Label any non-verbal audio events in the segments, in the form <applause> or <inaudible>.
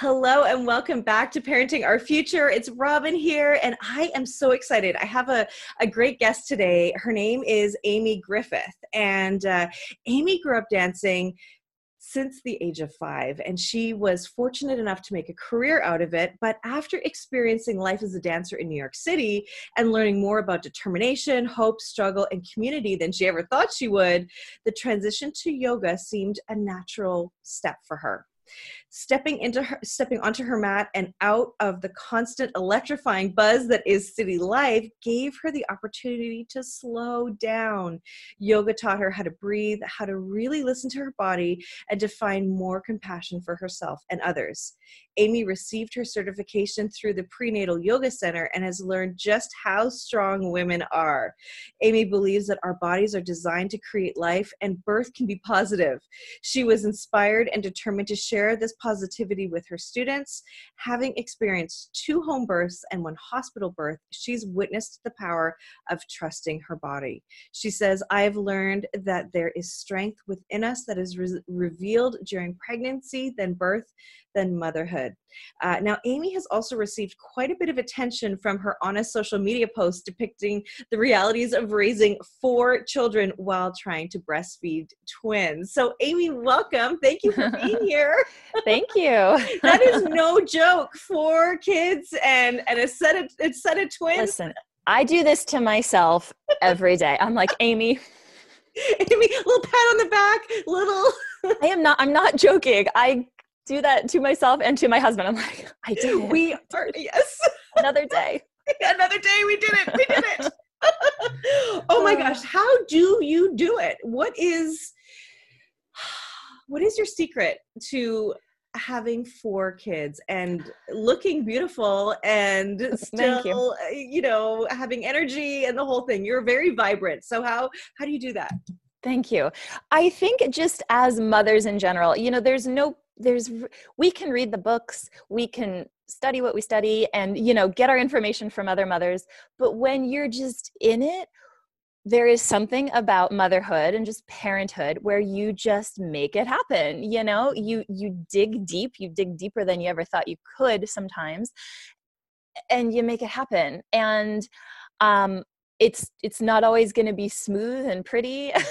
Hello and welcome back to Parenting Our Future. It's Robin here, and I am so excited. I have a, a great guest today. Her name is Amy Griffith, and uh, Amy grew up dancing since the age of five, and she was fortunate enough to make a career out of it. But after experiencing life as a dancer in New York City and learning more about determination, hope, struggle, and community than she ever thought she would, the transition to yoga seemed a natural step for her stepping into her stepping onto her mat and out of the constant electrifying buzz that is city life gave her the opportunity to slow down. Yoga taught her how to breathe how to really listen to her body and to find more compassion for herself and others. Amy received her certification through the prenatal yoga center and has learned just how strong women are. Amy believes that our bodies are designed to create life and birth can be positive. She was inspired and determined to share this positivity with her students. Having experienced two home births and one hospital birth, she's witnessed the power of trusting her body. She says, I have learned that there is strength within us that is re- revealed during pregnancy, then birth, then motherhood. Uh, now, Amy has also received quite a bit of attention from her honest social media posts depicting the realities of raising four children while trying to breastfeed twins. So, Amy, welcome. Thank you for being <laughs> here. Thank you. <laughs> that is no joke. Four kids and and a set of a set of twins. Listen, I do this to myself every day. I'm like, Amy. <laughs> Amy, little pat on the back, little. I am not. I'm not joking. I do that to myself and to my husband. I'm like, I do. We are, yes. Another day. <laughs> Another day. We did it. We did it. oh my uh. gosh. How do you do it? What is, what is your secret to having four kids and looking beautiful and <laughs> still you. Uh, you know having energy and the whole thing you're very vibrant so how how do you do that Thank you. I think just as mothers in general, you know, there's no there's we can read the books we can study what we study and you know get our information from other mothers but when you're just in it there is something about motherhood and just parenthood where you just make it happen you know? You you dig deep you dig deeper than you ever thought you could sometimes and you make it happen and um it's it's not always going to be smooth and pretty. <laughs>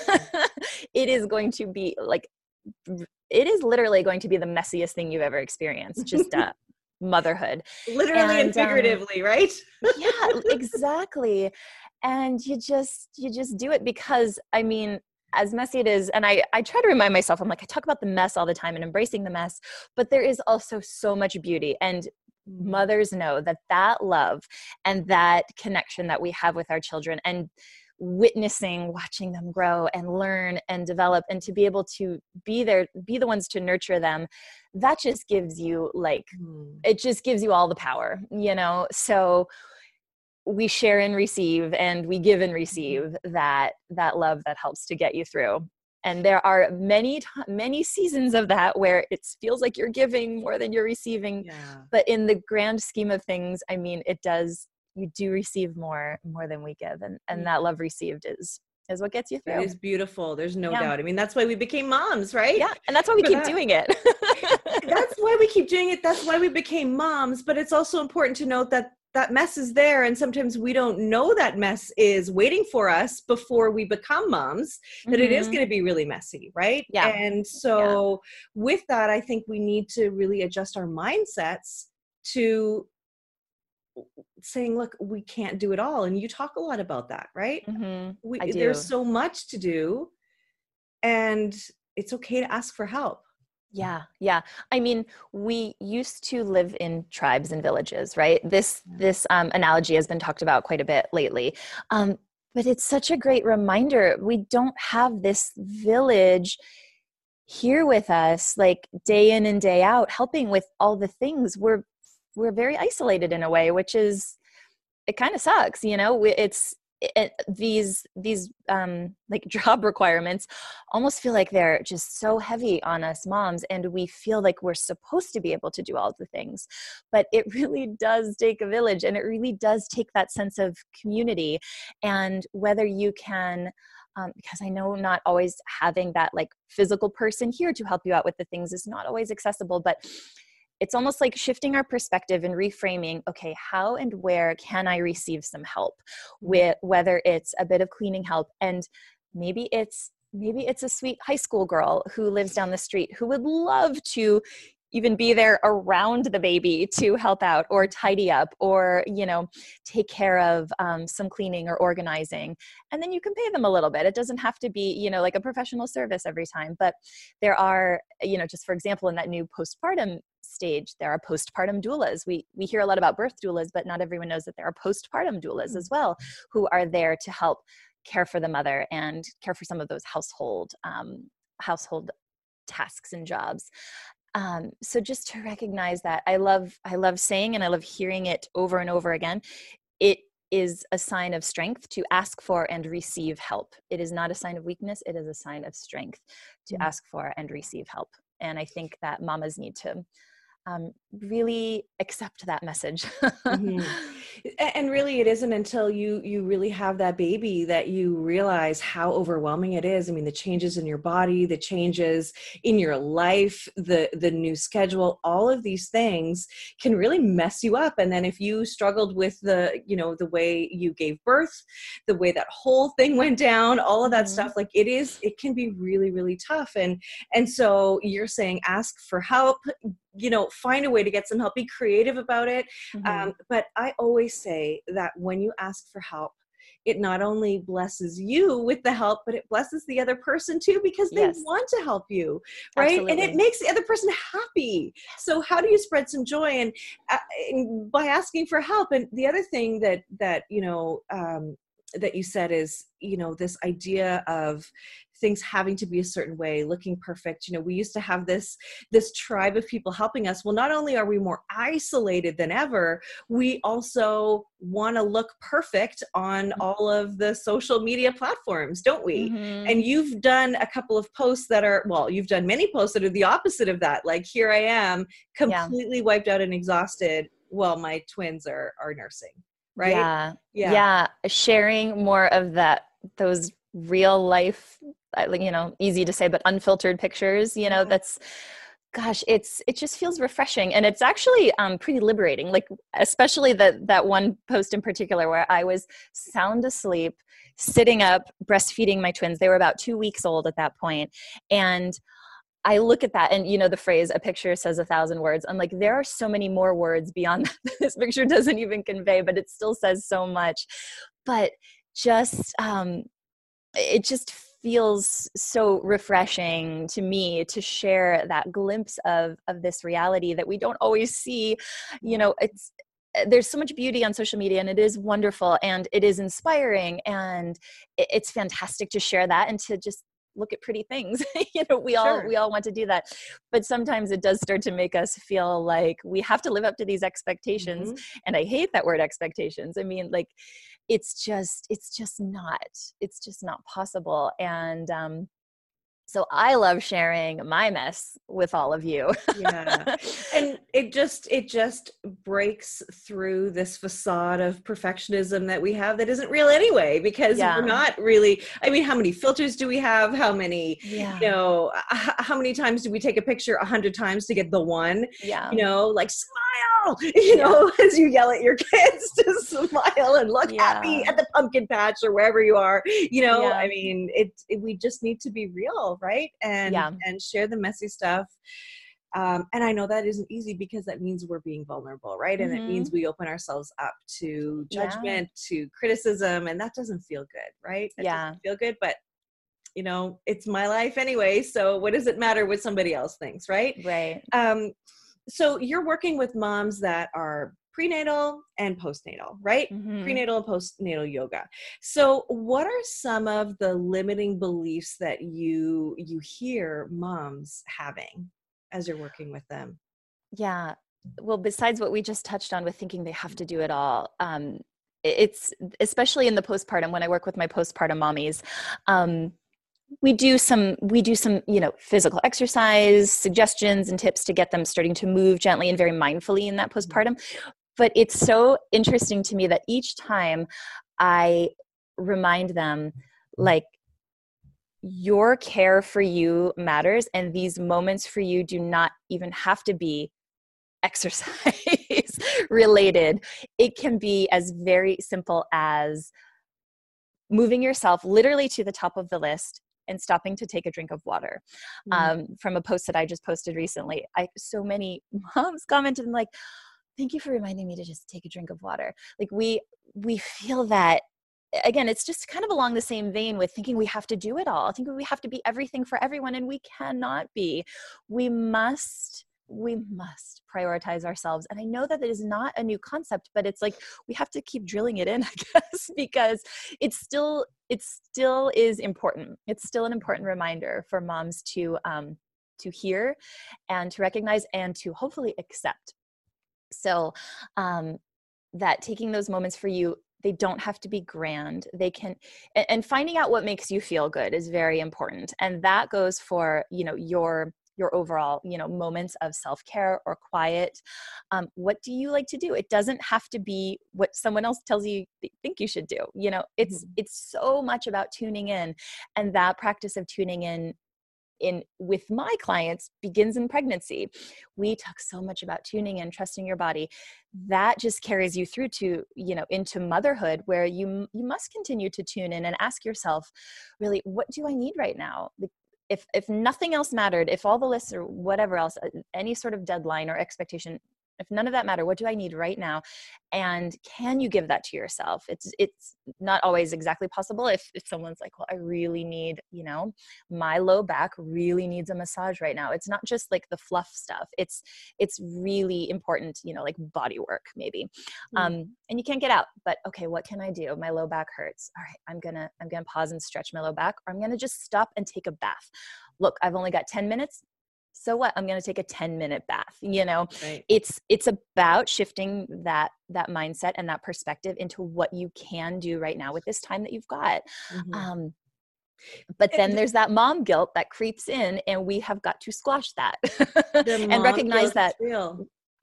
It is going to be like it is literally going to be the messiest thing you've ever experienced just uh, motherhood literally and, and um, figuratively um, right? yeah <laughs> exactly and you just you just do it because i mean as messy it is and i i try to remind myself i'm like i talk about the mess all the time and embracing the mess but there is also so much beauty and mothers know that that love and that connection that we have with our children and witnessing watching them grow and learn and develop and to be able to be there be the ones to nurture them that just gives you like mm. it just gives you all the power you know so we share and receive and we give and receive mm-hmm. that that love that helps to get you through and there are many many seasons of that where it feels like you're giving more than you're receiving yeah. but in the grand scheme of things i mean it does you do receive more more than we give and and that love received is is what gets you through. It is beautiful. There's no yeah. doubt. I mean, that's why we became moms, right? Yeah, and that's why we keep doing it. that's why we keep doing it. That's why we became moms. But it's also important to note that that mess is there, and sometimes we don't know that mess is waiting for us before we become moms. That mm-hmm. it is mm-hmm. going to be really messy, right? Yeah. And so, yeah. with that, I think we need to really adjust our mindsets to saying look we can't do it all and you talk a lot about that right? Mm-hmm. we, there's so much to do and it's okay to ask for help. Yeah yeah. I mean we used to live in tribes and villages right? This this um, analogy has been talked about quite a bit lately. Um, but it's such a great reminder we don't have this village here with us like day in and day out helping with all the things. We're we're very isolated in a way which is it kind of sucks you know? It's it, these these um like <laughs> job requirements almost feel like they're just so heavy on us moms and we feel like we're supposed to be able to do all the things. But it <laughs> really does take a village and it really does take that sense of community. And whether you can um, because I know not always having that like physical person here to help you out with the things is not always accessible, but it's almost like shifting our perspective and reframing okay how and where can i receive some help? With whether it's a bit of cleaning help and maybe it's maybe it's a sweet high school girl who lives down the street who would love to even be there around the baby to help out or tidy up or you know take care of um, some cleaning or organizing and then you can pay them a little bit. It doesn't have to be you know like a professional service every time but there are you know just for example in that new postpartum stage there are postpartum doulas. We we hear a lot about birth doulas but not everyone knows that there are postpartum doulas as well who are there to help care for the mother and care for some of those household um, household tasks and jobs. Um, so just to recognize that i love i love saying and i love hearing it over and over again it is a sign of strength to ask for and receive help. It is not a sign of weakness. It is a sign of strength to mm-hmm. ask for and receive help and i think that mamas need to um, really accept that message mm-hmm. <laughs> and really it isn't until you you really have that baby that you realize how overwhelming it is i mean the changes in your body the changes in your life the the new schedule all of these things can really mess you up and then if you struggled with the you know the way you gave birth the way that whole thing went down all of that mm-hmm. stuff like it is it can be really really tough and and so you're saying ask for help you know find a way to get some help be creative about it mm-hmm. um, but i always say that when you ask for help it not only blesses you with the help, but it blesses the other person too because they yes. want to help you, right? Absolutely. And it makes the other person happy. So how do you spread some joy and, uh, and by asking for help? And the other thing that that you know um, that you said is you know this idea of things having to be a certain way looking perfect. You know we used to have this this tribe of people helping us. Well not only are we more isolated than ever we also want to look perfect on mm-hmm. all of the social media platforms don't we? Mm-hmm. and you've done a couple of posts that are well you've done many posts that are the opposite of that. Like here i am completely yeah. wiped out and exhausted well my twins are are nursing right? Yeah. Yeah. Yeah. Sharing more of that those real life you know easy to say but unfiltered pictures you know that's gosh it's it just feels refreshing and it's actually um, pretty liberating like especially that that one post in particular where i was sound asleep sitting up breastfeeding my twins they were about two weeks old at that point and I look at that and you know the phrase a picture says a thousand words. I'm like there are so many more words beyond <laughs> that this picture doesn't even convey, but it still says so much. But just um it just feels so refreshing to me to share that glimpse of of this reality that we don't always see. You know it's there's so much beauty on social media and it is wonderful and it is inspiring and it's fantastic to share that and to just look at pretty things. <laughs> You know we all we all want to do that. But sometimes it does start to make us feel like we have to live up to these expectations mm-hmm. and i hate that word expectations. I mean like it's just it's just not it's just not possible. And um so i love sharing my mess with all of you. Yeah. <laughs> And it just it just breaks through this facade of perfectionism that we have that isn't real anyway because yeah. we're not really i mean how many filters do we have? How many yeah. you know how many times do we take a picture a hundred times to get the one? Yeah. You know like smile <laughs> you yeah. know <laughs> as you yell at your kids to smile and look happy at the pumpkin patch or wherever you are you know? I mean it, it we just need to be real right? And yeah. and share the messy stuff. Um, and i know that isn't easy because that means we're being vulnerable right? And mm-hmm. it means we open ourselves up to judgment yeah. to criticism and that doesn't feel good right? That yeah. feel good but you know it's my life anyway so what does it matter what somebody else thinks right? Right. Um so you're working with moms that are prenatal and postnatal, right? Mm-hmm. Prenatal and postnatal yoga. So, what are some of the limiting beliefs that you you hear moms having as you're working with them? Yeah. Well, besides what we just touched on with thinking they have to do it all, um, it's especially in the postpartum when I work with my postpartum mommies. Um, we do some we do some you know physical exercise suggestions and tips to get them starting to move gently and very mindfully in that mm-hmm. postpartum but it's so interesting to me that each time i remind them like your care for you matters and these moments for you do not even have to be <laughs> exercise related it can be as very simple as moving yourself literally to the top of the list and stopping to take a drink of water mm-hmm. um, from a post that i just posted recently i so many <laughs> moms commented and like thank you for reminding me to just take a drink of water. Like we we feel that again it's just kind of along the same vein with thinking we have to do it all thinking we have to be everything for everyone and we cannot be. We must we must prioritize ourselves and i know that it is not a new concept but it's like we have to keep drilling it in <laughs> i guess because it's still it still is important. It's still an important reminder for moms to um to hear and to recognize and to hopefully accept so um that taking those moments for you they don't have to be grand they can and finding out what makes you feel good is very important and that goes for you know your your overall you know moments of self-care or quiet. Um, what do you like to do? It doesn't have to be what someone else tells you they think you should do you know? It's mm-hmm. it's so much about tuning in and that practice of tuning in in with my clients begins in pregnancy. We talk so much about tuning in trusting your body. That just carries you through to you know into motherhood where you you must continue to tune in and ask yourself really what do i need right now? If if nothing else mattered if all the lists or whatever else uh, any sort of deadline or expectation if none of that matter what do i need right now? And can you give that to yourself? It's it's not always exactly possible if if someone's like well i really need you know my low back really needs a massage right now. It's not just like the fluff stuff. It's it's really important you know like body work maybe. Mm-hmm. um and you can't get out but okay what can i do? My low back hurts. All right i'm gonna i'm gonna pause and stretch my low back or i'm gonna just stop and take a bath. Look i've only got 10 minutes so what i'm going to take a 10 minute bath you know right. it's it's about shifting that that mindset and that perspective into what you can do right now with this time that you've got mm-hmm. um but then there's that mom guilt that creeps in and we have got to squash that <laughs> and recognize that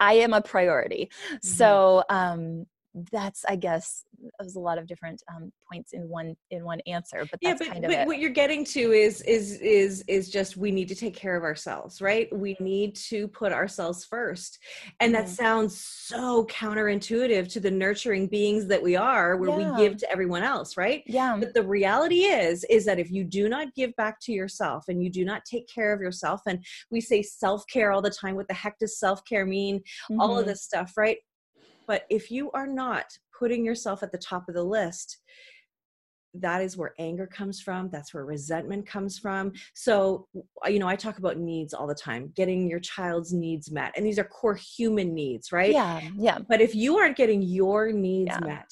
i am a priority mm-hmm. so um that's i guess there's a lot of different um, points in one in one answer but yeah but, kind of but what you're getting to is is is is just we need to take care of ourselves right we need to put ourselves first and mm-hmm. that sounds so counterintuitive to the nurturing beings that we are where yeah. we give to everyone else right yeah but the reality is is that if you do not give back to yourself and you do not take care of yourself and we say self-care all the time what the heck does self-care mean mm-hmm. all of mm-hmm. this stuff right but if you are not putting yourself at the top of the list, that is where anger comes from that's where resentment comes from so you know i talk about needs all the time getting your child's needs met and these are core human needs right yeah yeah but if you aren't getting your needs yeah. met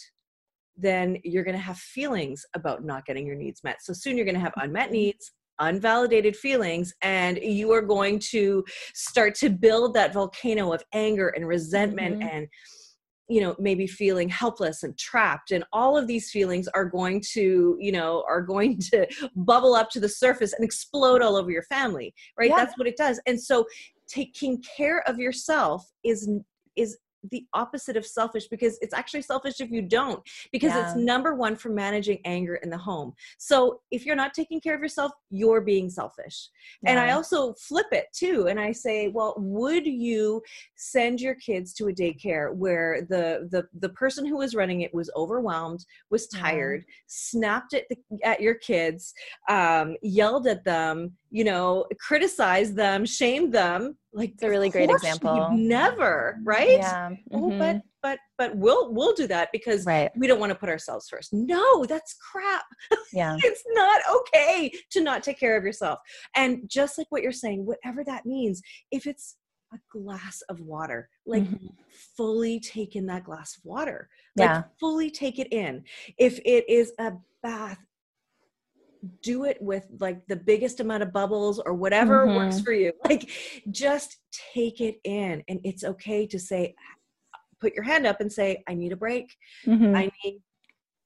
then you're going to have feelings about not getting your needs met so soon you're going to have unmet mm-hmm. needs unvalidated feelings and you are going to start to build that volcano of anger and resentment mm-hmm. and you know maybe feeling helpless and trapped and all of these feelings are going to you know are going to <laughs> bubble up to the surface and explode all over your family right yeah. that's what it does and so taking care of yourself is is the opposite of selfish because it's actually selfish if you don't because yeah. it's number one for managing anger in the home so if you're not taking care of yourself you're being selfish yeah. and i also flip it too and i say well would you send your kids to a daycare where the the the person who was running it was overwhelmed was tired yeah. snapped at the, at your kids um, yelled at them you know criticized them shamed them like it's a really great example never right yeah mm-hmm. oh, but but but we'll we'll do that because right. we don't want to put ourselves first no that's crap <laughs> yeah it's not okay to not take care of yourself and just like what you're saying whatever that means if it's a glass of water like mm-hmm. fully take in that glass of water like yeah. fully take it in if it is a bath do it with like the biggest amount of bubbles or whatever mm-hmm. works for you <laughs> like just take it in and it's okay to say put your hand up and say, I need a break. Mhm. I need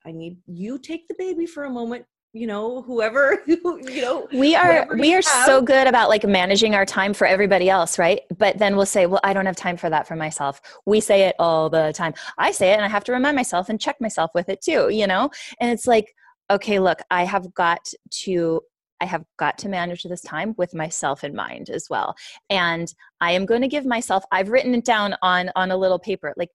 I need you take the baby for a moment, you know, whoever <laughs> you know, we are we are have. so good about like managing our time for everybody else right but then we'll say well i don't have time for that for myself we say it all the time i say it and i have to remind myself and check myself with it too you know and it's like okay look i have got to i have got to manage this time with myself in mind as well. And i am going to give myself i've written it down on on a little paper like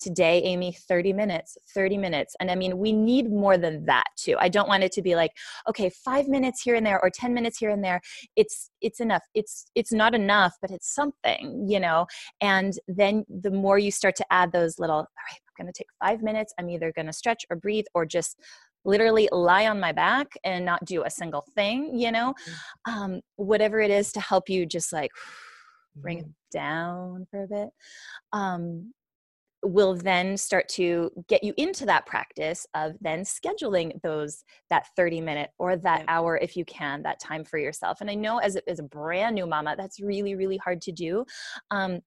today amy 30 minutes 30 minutes. And i mean we need more than that too. I don't want it to be like okay 5 minutes here and there or 10 minutes here and there. It's it's enough. It's it's not enough but it's something you know? And then the more you start to add those little all right i'm going to take 5 minutes. I'm either going to stretch or breathe or just literally lie on my back and not do a single thing you know? Um, whatever it is to help you just like <sighs> bring it down for a bit um, will then start to get you into that practice of then scheduling those that 30 minute or that Yeah. hour if you can that time for yourself. And i know as a, as a brand new mama that's really really hard to do. Um,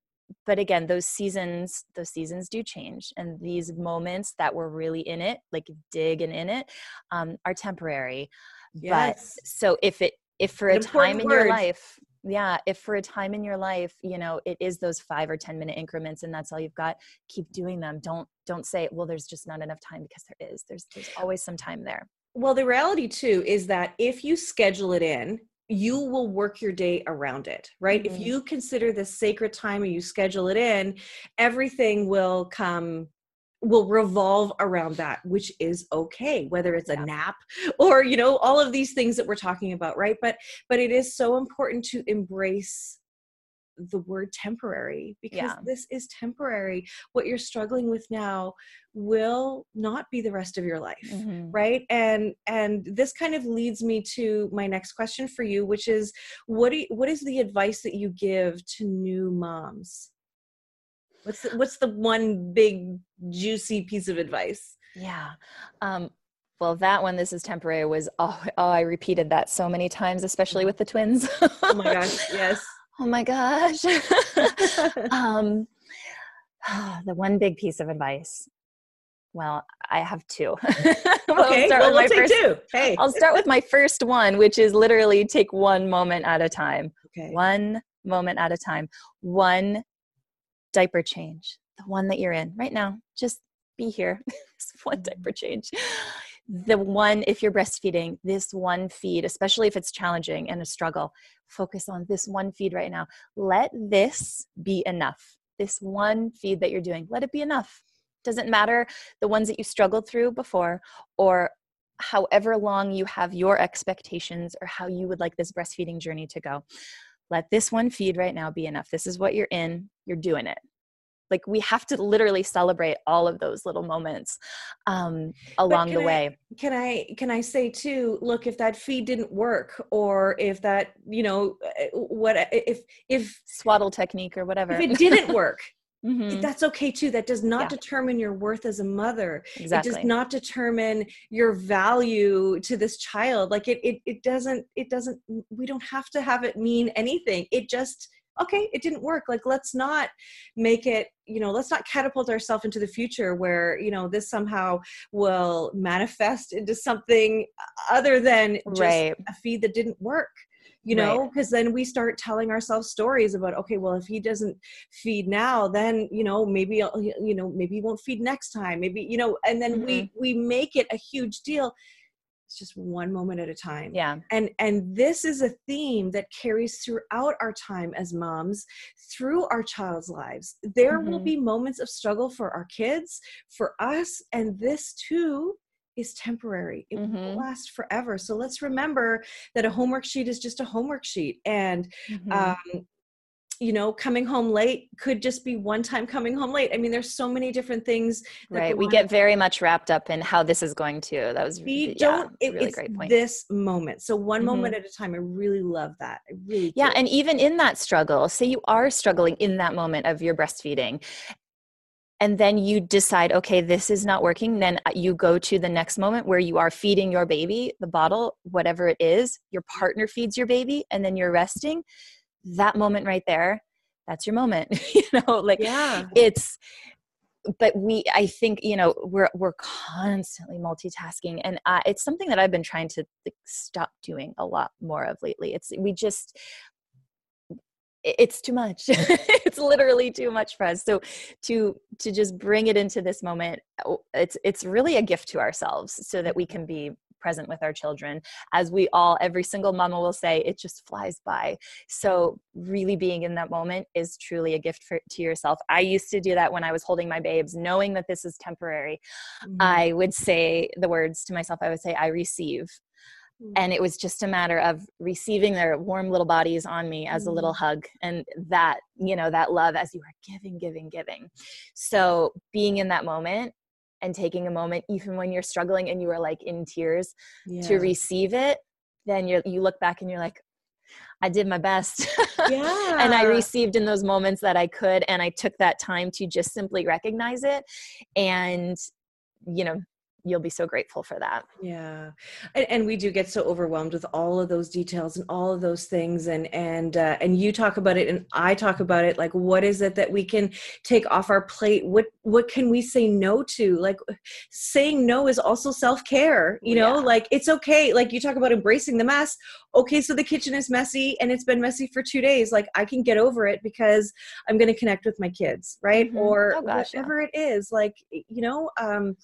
but again those seasons those seasons do change and these moments that we're really in it like digging in it um, are temporary. Yes. but so if it if for An a time in your life yeah if for a time in your life you know it is those five or ten minute increments and that's all you've got keep doing them. Don't don't say well there's just not enough time because there is. There's there's always some time there. Well, the reality too is that if you schedule it in, you will work your day around it, right? If Mhm. you consider this sacred time and you schedule it in, everything will come will revolve around that which is okay whether it's a Yeah. nap <laughs> or you know all of these things that we're talking about right but but it is so important to embrace the word temporary because Yeah. this is temporary. What you're struggling with now will not be the rest of your life Mhm. right? And and this kind of leads me to my next question for you which is what do you, what is the advice that you give to new moms? What's the, what's the one big juicy piece of advice? Yeah um well that one this is temporary was oh, oh i repeated that so many times especially with the twins. Oh my gosh <laughs> yes oh my gosh <laughs> um <sighs> the one big piece of advice well i have two <laughs> I'll okay start well with we'll my take first- two hey I'll start with my first one, which is literally take one moment at a time. okay One moment at a time. One diaper change, the one that you're in right now. Just be here. <laughs> One diaper change. The one, if you're breastfeeding, this one feed, especially if it's challenging and a struggle, focus on this one feed right now. Let this be enough. This one feed that you're doing, let it be enough. Doesn't matter the ones that you struggled through before or however long you have your expectations or how you would like this breastfeeding journey to go. Let this one feed right now be enough. This is what you're in, you're doing it. Like we have to literally celebrate all of those little moments um, along the can I- way. can i can i say too look if that feed didn't work or if that you know uh, what if if Swaddle technique or whatever. if it didn't work <laughs> Mhm, that's okay too that does not Yeah. determine your worth as a mother exactly. it does not determine your value to this child like it, it it doesn't it doesn't we don't have to have it mean anything it just okay it didn't work like let's not make it you know let's not catapult ourselves into the future where you know this somehow will manifest into something other than just right. a feed that didn't work you know because then we start telling ourselves stories about okay well if he doesn't feed now then you know maybe you know maybe he won't feed next time maybe you know and then we Mm-hmm. we make it a huge deal it's just one moment at a time Yeah. and and this is a theme that carries throughout our time as moms through our child's lives there will Mhm. be moments of struggle for our kids for us and this too is temporary it Mhm. won't last forever so let's remember that a homework sheet is just a homework sheet and Mhm. um you know coming home late could just be one time coming home late i mean there's so many different things right. We get very much wrapped up in how this is going to. That was we yeah, don't it's it- really it's great point. this moment so one Mhm. moment at a time i really love that i really Yeah, do. and even in that struggle, say you are struggling in that moment of your breastfeeding, and then you decide, okay, this is not working, then uh, you go to the next moment where you are feeding your baby the bottle, whatever it is, your partner feeds your baby, and then you're resting. That moment right there, that's your moment. <laughs> you know, like yeah. it's but we i think you know we're we're constantly multitasking and uh, it's something that i've been trying to like, stop doing a lot more of lately. It's we just it's too much. <laughs> It's literally too much for us. So to to just bring it into this moment oh, it's it's really a gift to ourselves so that we can be present with our children as we all every single mama will say it just flies by so really being in that moment is truly a gift for, to yourself i used to do that when i was holding my babes knowing that this is temporary mm-hmm. i would say the words to myself i would say i receive mm-hmm. and it was just a matter of receiving their warm little bodies on me as a little mm-hmm. hug and that you know that love as you are giving giving giving so being in that moment and taking a moment even when you're struggling and you are like in tears yeah. to receive it then you you look back and you're like I did my best. Yeah. <laughs> and I received in those moments that I could and I took that time to just simply recognize it and you know you'll be so grateful for that. Yeah. And, and, we do get so overwhelmed with all of those details and all of those things and and uh, and you talk about it and i talk about it like what is it that we can take off our plate? What what can we say no to? Like saying no is also self-care you know? Yeah. like it's okay like you talk about embracing the mess. Okay so the kitchen is messy and it's been messy for two days. Like i can get over it because i'm going to connect with my kids right? Mm-hmm. or oh, gosh, whatever yeah. it is. Like you know um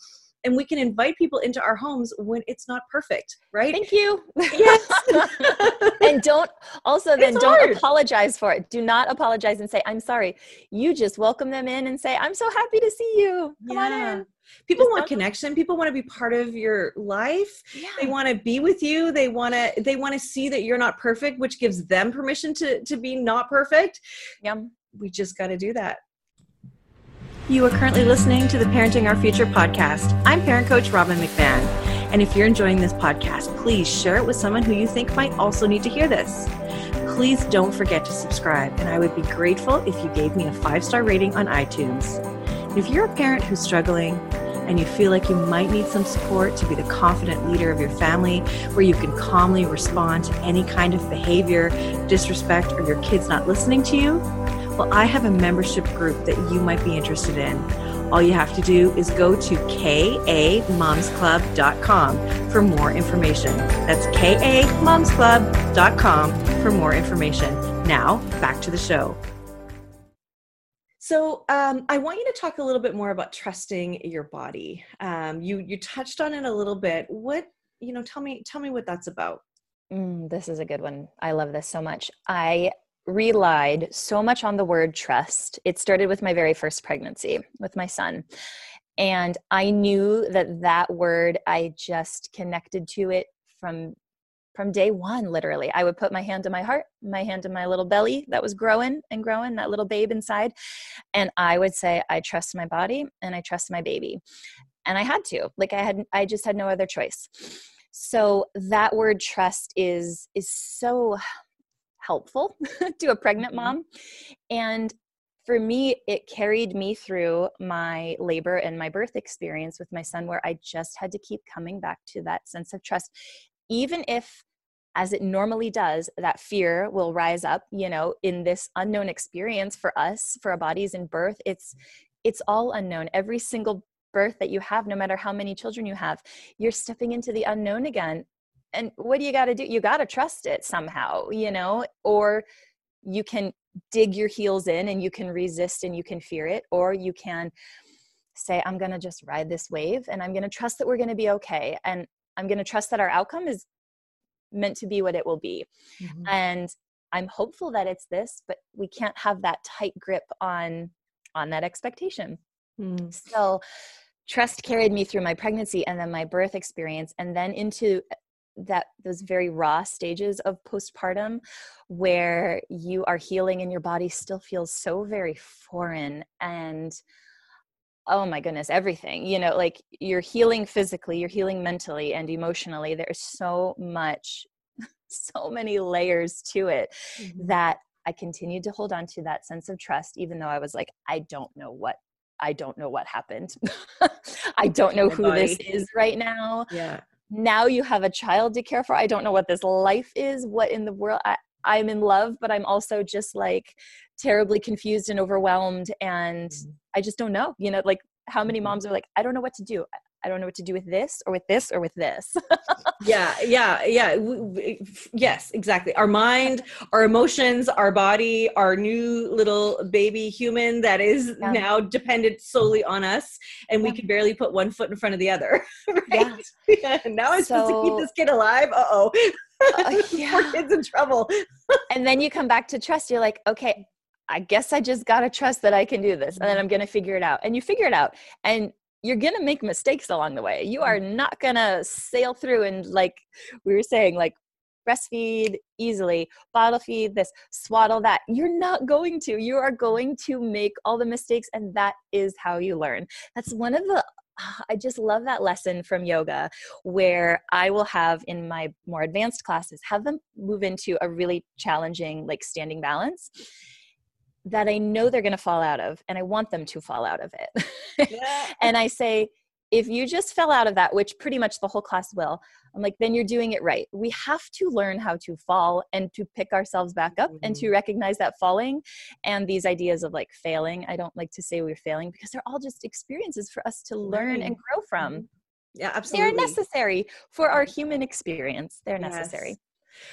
and we can invite people into our homes when it's not perfect right? Thank you. Yes. <laughs> And don't also then don't hard. apologize for it. Do not apologize and say i'm sorry. You just welcome them in and say i'm so happy to see you. Come yeah. on in. People want connection. People want to be part of your life. Yeah. they want to be with you. They want to they want to see that you're not perfect which gives them permission to to be not perfect. Yeah we just got to do that you are currently listening to the Parenting Our Future podcast. I'm parent coach Robin McMahon. And if you're enjoying this podcast, please share it with someone who you think might also need to hear this. Please don't forget to subscribe, and I would be grateful if you gave me a five star rating on iTunes. If you're a parent who's struggling, and you feel like you might need some support to be the confident leader of your family, where you can calmly respond to any kind of behavior, disrespect, or your kids not listening to you, well, I have a membership group that you might be interested in. All you have to do is go to kamomsclub.com for more information. That's kamomsclub.com for more information. Now, back to the show. So, um, I want you to talk a little bit more about trusting your body. Um, you you touched on it a little bit. What you know? Tell me tell me what that's about. Mm, this is a good one. I love this so much. I relied so much on the word trust. It started with my very first pregnancy with my son. And I knew that that word, I just connected to it from from day one literally i would put my hand to my heart my hand to my little belly that was growing and growing that little babe inside and i would say i trust my body and i trust my baby and i had to like i had i just had no other choice so that word trust is is so helpful <laughs> to a pregnant mm-hmm. mom. And for me, it carried me through my labor and my birth experience with my son, where I just had to keep coming back to that sense of trust. Even if, as it normally does, that fear will rise up, you know, in this unknown experience for us, for our bodies in birth, it's it's all unknown. Every single birth that you have, no matter how many children you have, you're stepping into the unknown again and what do you got to do you got to trust it somehow you know or you can dig your heels in and you can resist and you can fear it or you can say i'm going to just ride this wave and i'm going to trust that we're going to be okay and i'm going to trust that our outcome is meant to be what it will be mm-hmm. and i'm hopeful that it's this but we can't have that tight grip on on that expectation mm. so trust carried me through my pregnancy and then my birth experience and then into that those very raw stages of postpartum where you are healing and your body still feels so very foreign and oh my goodness everything you know like you're healing physically you're healing mentally and emotionally there's so much <laughs> so many layers to it mm-hmm. that i continued to hold on to that sense of trust even though i was like i don't know what I don't know what happened. <laughs> I don't know who this is right now. Yeah now you have a child to care for i don't know what this life is what in the world I, i'm in love but i'm also just like terribly confused and overwhelmed and mm-hmm. i just don't know you know like how many Mhm. moms are like, I don't know what to do. I don't know what to do with this or with this or with this. <laughs> yeah yeah yeah w- w- f- yes exactly our mind our emotions our body our new little baby human that is Yeah. now dependent solely on us and we Yeah. can barely put one foot in front of the other <laughs> right Yeah. yeah. now i'm supposed to keep this kid alive uh-oh Uh, <laughs> poor yeah. kid's in trouble and then you come back to trust. You're like, okay, I guess I just got to trust that I can do this. And then I'm going to figure it out. And you figure it out. And you're going to make mistakes along the way. You are mm. not going to sail through and, like we were saying, like breastfeed easily, bottle feed this, swaddle that. You're not going to. You are going to make all the mistakes. And that is how you learn. That's one of the <sighs> I just love that lesson from yoga where I will have in my more advanced classes have them move into a really challenging like standing balance that I know they're going to fall out of and I want them to fall out of it. yeah. <laughs> and I say if you just fell out of that which pretty much the whole class will I'm like then you're doing it right. We have to learn how to fall and to pick ourselves back up and to mm-hmm. recognize that falling and these ideas of like failing. I don't like to say we're failing because they're all just experiences for us to learn and grow from. Mm-hmm. yeah absolutely. They're necessary for our human experience. They're Yes. necessary.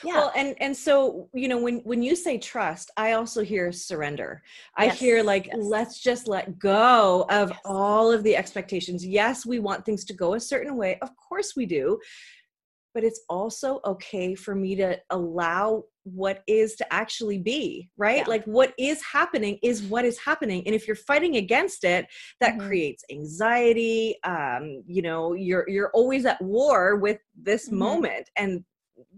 Yeah. Well, and and so you know when when you say trust, I also hear surrender. I Yes, hear like yes. let's just let go of Yes. all of the expectations. Yes, we want things to go a certain way. Of course we do. But it's also okay for me to allow what is to actually be, right? Yeah. Like what is happening is what is happening. And if you're fighting against it, that Mhm. creates anxiety. Um, you know, you're you're always at war with this Mhm. moment. And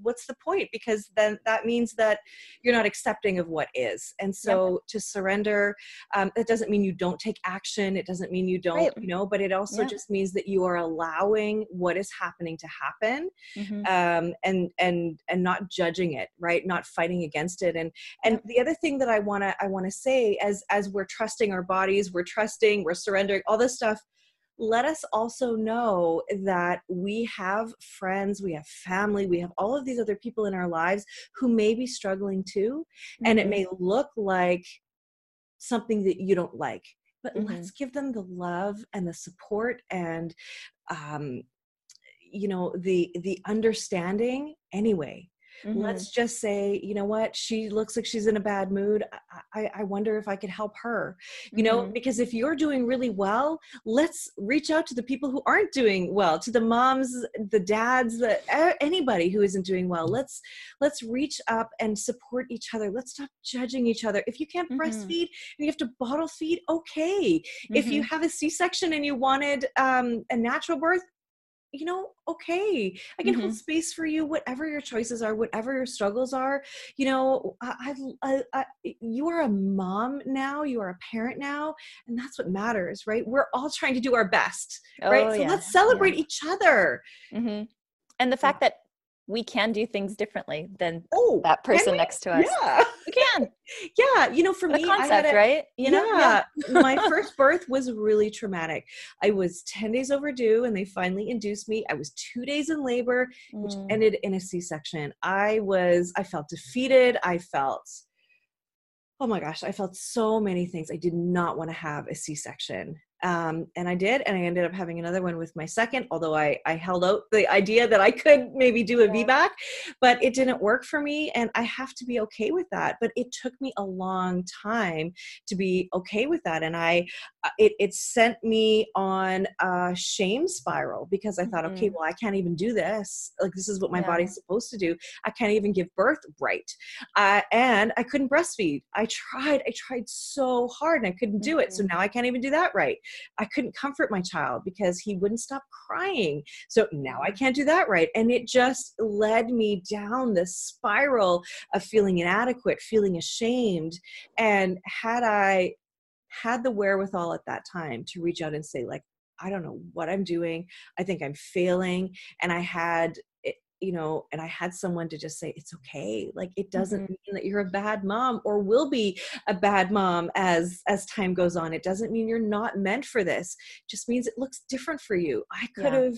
what's the point? Because then that means that you're not accepting of what is. And so to surrender um, that doesn't mean you don't take action. It doesn't mean you don't Right. you know but it also Yeah. just means that you are allowing what is happening to happen Mhm. um, and and and not judging it right? Not fighting against it. And and the other thing that i want to i want to say as as we're trusting our bodies we're trusting we're surrendering all this stuff let us also know that we have friends, we have family, we have all of these other people in our lives who may be struggling too. And it Mhm. may look like something that you don't like, but Mhm. let's give them the love and the support and, um, you know, the the understanding anyway Mhm. let's just say you know what she looks like she's in a bad mood i, I, I wonder if i could help her you know Mhm. because if you're doing really well let's reach out to the people who aren't doing well to the moms the dads the anybody who isn't doing well let's let's reach up and support each other let's stop judging each other if you can't Mhm. breastfeed and you have to bottle feed okay if you Mhm. have a c-section and you wanted um, a natural birth you know okay i can hold Mhm. space for you whatever your choices are whatever your struggles are you know I, I, I, you are a mom now you are a parent now and that's what matters right we're all trying to do our best right Oh, so yeah. let's celebrate each other Mhm. And the fact that we can do things differently than oh that person we? next to us. yeah <laughs> We can. yeah you know for The me I had concept, a- right? You know? yeah, my <laughs> first birth was really traumatic. I was 10 days overdue and they finally induced me. I was two days in labor, which Mm. ended in a C-section. I was, I felt defeated. I felt, oh my gosh, I felt so many things. I did not want to have a C-section. Um, and I did, and I ended up having another one with my second, although I, I held out the idea that I could maybe do a VBAC, but it didn't work for me. And I have to be okay with that. But it took me a long time to be okay with that. And I, uh, it, it sent me on a shame spiral because I thought, okay, Mhm. well, I can't even do this. Like, this is what my Yeah. body's supposed to do. I can't even give birth right. Uh, and I couldn't breastfeed. I tried, I tried so hard and I couldn't do it. So Mhm. now I can't even do that right. I couldn't comfort my child because he wouldn't stop crying. So now I can't do that right. And it just led me down this spiral of feeling inadequate, feeling ashamed. And had I had the wherewithal at that time to reach out and say, like, I don't know what I'm doing. I think I'm failing. And I had you know, and I had someone to just say, it's okay. Like it doesn't Mhm. mean that you're a bad mom or will be a bad mom as as time goes on. It doesn't mean you're not meant for this. It just means it looks different for you. I could Yeah. have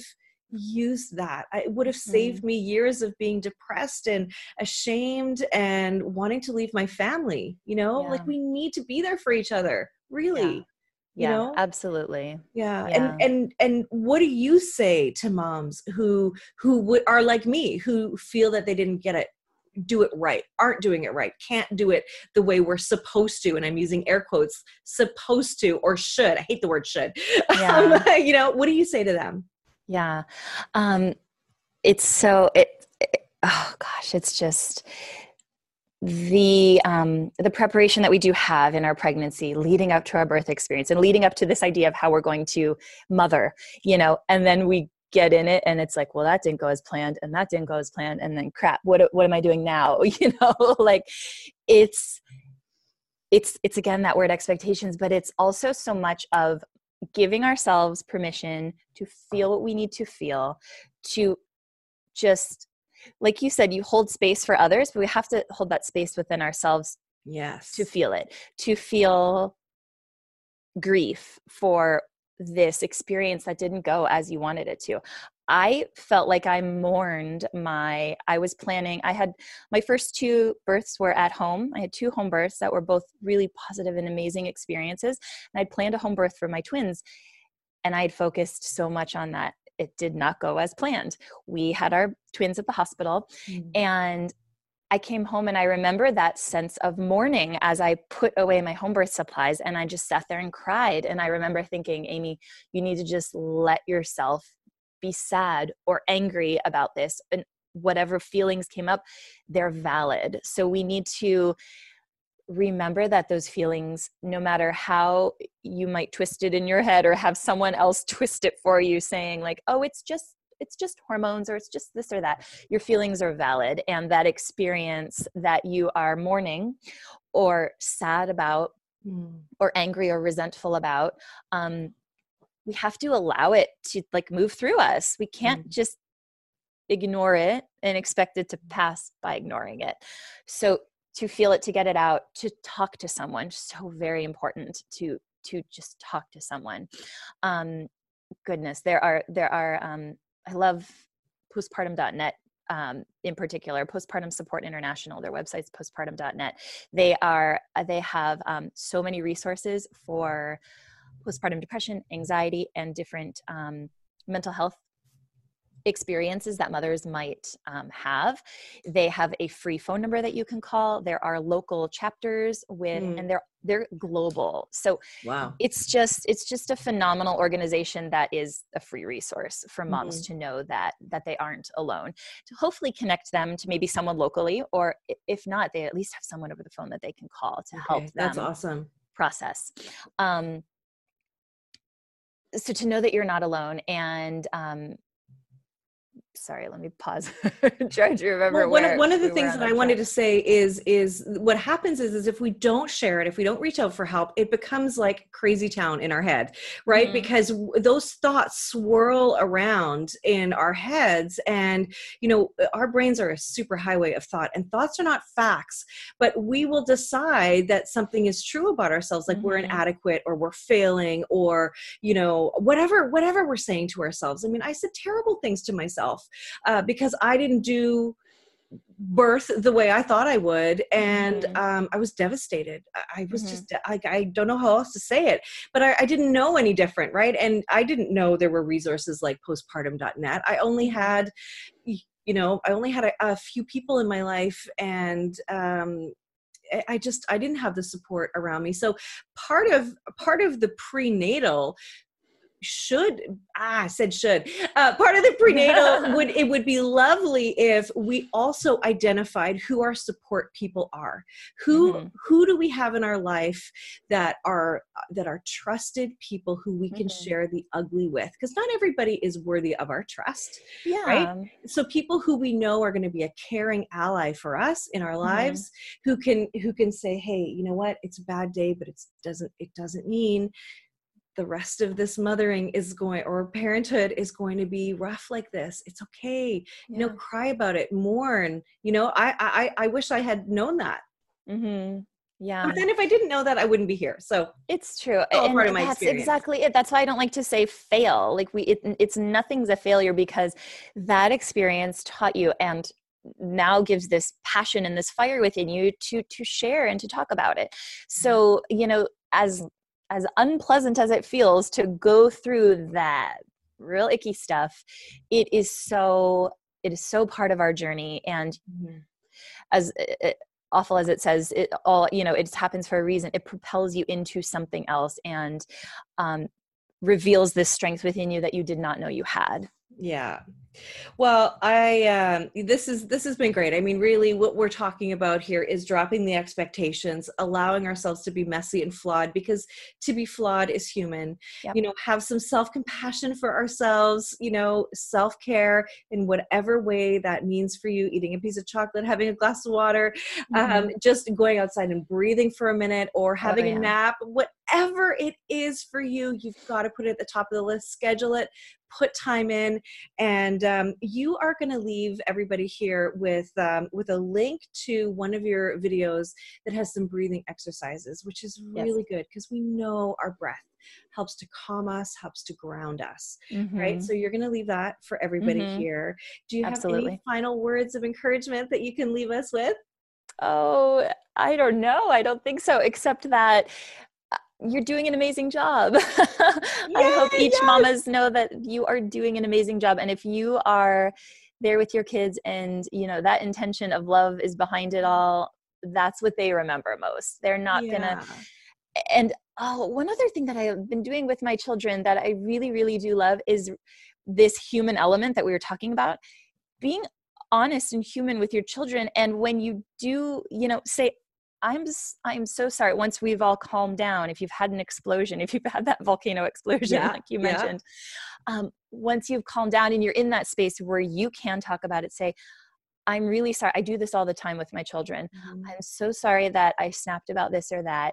used that. It would have saved me years of being depressed and ashamed and wanting to leave my family. You know, like we need to be there for each other. Really. Yeah you know absolutely yeah. Yeah. and and and what do you say to moms who who would are like me who feel that they didn't get it do it right aren't doing it right can't do it the way we're supposed to and i'm using air quotes supposed to or should i hate the word should <laughs> Yeah. Um, you know what do you say to them Yeah. Um, it's so it, it- oh gosh, it's just the um, the preparation that we do have in our pregnancy leading up to our birth experience and leading up to this idea of how we're going to mother, you know, and then we get in it and it's like, well, that didn't go as planned and that didn't go as planned and then crap, what what am I doing now? <laughs> You know, like it's it's it's again that word expectations, but it's also so much of giving ourselves permission to feel what we need to feel to just like you said you hold space for others but we have to hold that space within ourselves yes. to feel it to feel grief for this experience that didn't go as you wanted it to. I felt like i mourned my i was planning i had my first two births were at home. I had two home births that were both really positive and amazing experiences and i'd planned a home birth for my twins and I had focused so much on that it did not go as planned we had our twins at the hospital Mm. and I came home and I remember that sense of mourning as I put away my home birth supplies and I just sat there and cried. And I remember thinking, Amy, you need to just let yourself be sad or angry about this. And whatever feelings came up, they're valid. So we need to remember that those feelings, no matter how you might twist it in your head or have someone else <laughs> twist it for you, saying, like, oh, it's just it's just hormones or it's just this or that your feelings are valid and that experience that you are mourning or sad about Mm. or angry or resentful about um, we have to allow it to like move through us we can't Mm. just ignore it and expect it to pass by ignoring it so to feel it to get it out to talk to someone so very important to to just talk to someone. Um goodness there are there are um i love postpartum.net um, in particular postpartum support international their website's postpartum.net they are uh, they have um, so many resources for postpartum depression anxiety and different um, mental health experiences that mothers might um, have. They have a free phone number that you can call. There are local chapters with Mm. and they're they're global. So wow. it's just it's just a phenomenal organization that is a free resource for moms Mm-hmm. to know that that they aren't alone. To hopefully connect them to maybe someone locally or if not they at least have someone over the phone that they can call to help them that's awesome. process. Um so to know that you're not alone and um sorry let me pause <laughs> trying to remember well, one, where of, one of the we things that I that wanted to say is is what happens is is if we don't share it, if we don't reach out for help, it becomes like crazy town in our head, right? Mhm. Because those thoughts swirl around in our heads, and you know our brains are a super highway of thought, and thoughts are not facts, but we will decide that something is true about ourselves, like we're Mhm. inadequate or we're failing or you know whatever whatever we're saying to ourselves. I mean, I said terrible things to myself uh, because I didn't do birth the way I thought I would, and Mhm. um, I was devastated. I, was Mhm. just I, I don't know how else to say it, but I, I didn't know any different, right? And I didn't know there were resources like postpartum.net. I only had, you know, I only had a, a few people in my life, and um, I- I just I didn't have the support around me. So part of part of the prenatal should ah I said should uh, part of the prenatal <laughs> would it would be lovely if we also identified who our support people are who Mhm. who do we have in our life that are that are trusted people who we can Mhm. share the ugly with because not everybody is worthy of our trust yeah right so people who we know are going to be a caring ally for us in our Mhm. lives who can who can say hey you know what it's a bad day but it doesn't it doesn't mean the rest of this mothering is going or parenthood is going to be rough like this it's okay you know cry about it mourn you know i i i wish i had known that mm-hmm. yeah but then if i didn't know that i wouldn't be here so It's true. all and part of my that's experience. exactly it. That's why I don't like to say fail. Like we it, it's nothing's a failure because that experience taught you and now gives this passion and this fire within you to to share and to talk about it. So, you know, as as unpleasant as it feels to go through that real icky stuff, it is so it is so part of our journey. And mm-hmm. as it, awful as it says it all you know it happens for a reason. It propels you into something else and um, reveals this strength within you that you did not know you had. Yeah well i um, this is this has been great i mean really what we're talking about here is dropping the expectations allowing ourselves to be messy and flawed because to be flawed is human yep. you know have some self-compassion for ourselves you know self-care in whatever way that means for you eating a piece of chocolate having a glass of water um, mm-hmm. um, just going outside and breathing for a minute or oh, having oh, yeah. a nap whatever it is for you you've got to put it at the top of the list schedule it put time in and um, you are going to leave everybody here with um, with a link to one of your videos that has some breathing exercises which is really yes. good because we know our breath helps to calm us helps to ground us mm-hmm. right so you're going to leave that for everybody mm-hmm. here do you have Absolutely. any final words of encouragement that you can leave us with oh i don't know i don't think so except that you're doing an amazing job. <laughs> I hope each yes. mamas know that you are doing an amazing job. And if you are there with your kids and you know that intention of love is behind it all, that's what they remember most. They're not yeah. gonna and oh one other thing that I've been doing with my children that I really, really do love is this human element that we were talking about. Being honest and human with your children and when you do you know say I'm I'm so sorry. Once we've all calmed down, if you've had an explosion, <laughs> if you've had that volcano explosion, yeah, like you mentioned, yeah. um, once you've calmed down and you're in that space where you can talk about it, say, "I'm really sorry. I do this all the time with my children. Mm-hmm. I'm so sorry that I snapped about this or that.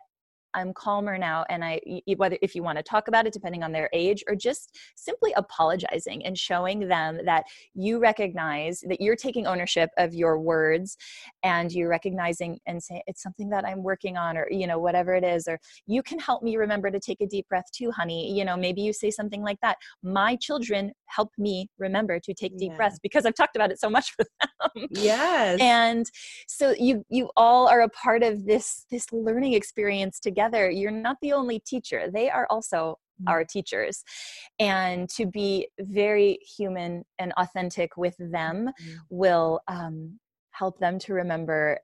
I'm calmer now and I whether if you want to talk about it depending on their age or just simply apologizing and showing them that you recognize that you're taking ownership of your words and you're recognizing and say it's something that I'm working on or you know whatever it is or you can help me remember to take a deep breath too honey you know maybe you say something like that. My children help me remember to take deep yeah. breaths because I've talked about it so much <laughs> with them. Yes. And so you you all are a part of this this learning experience together together you're not the only teacher they are also mm-hmm. our teachers and to be very human and authentic with them mm-hmm. will um, help them to remember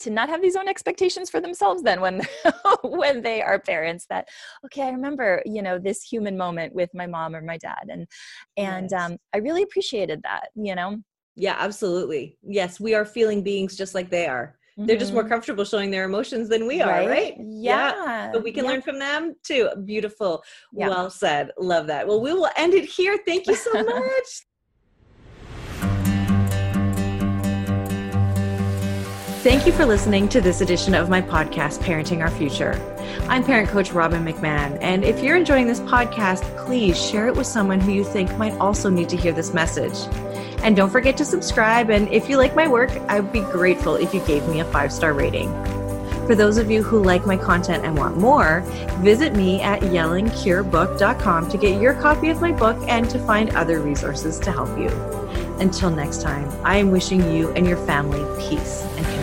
to not have these own expectations for themselves then when <laughs> when they are parents that okay i remember you know this human moment with my mom or my dad and and yes. um, i really appreciated that you know yeah absolutely yes we are feeling beings just like they are Mm-hmm. They're just more mm-hmm. comfortable showing their emotions than we are, right? Yeah. yeah. But we can yeah. learn from them too. Beautiful. Yeah. Well said. Love that. Well, we will end it here. Thank you so <laughs> much. Thank you for listening to this edition of my podcast, Parenting Our Future. I'm parent coach Robin McMahon, and if you're enjoying this podcast, please share it with someone who you think might also need to hear this message. And don't forget to subscribe. And if you like my work, I would be grateful if you gave me a five star rating. For those of you who like my content and want more, visit me at yellingcurebook.com to get your copy of my book and to find other resources to help you. Until next time, I am wishing you and your family peace and.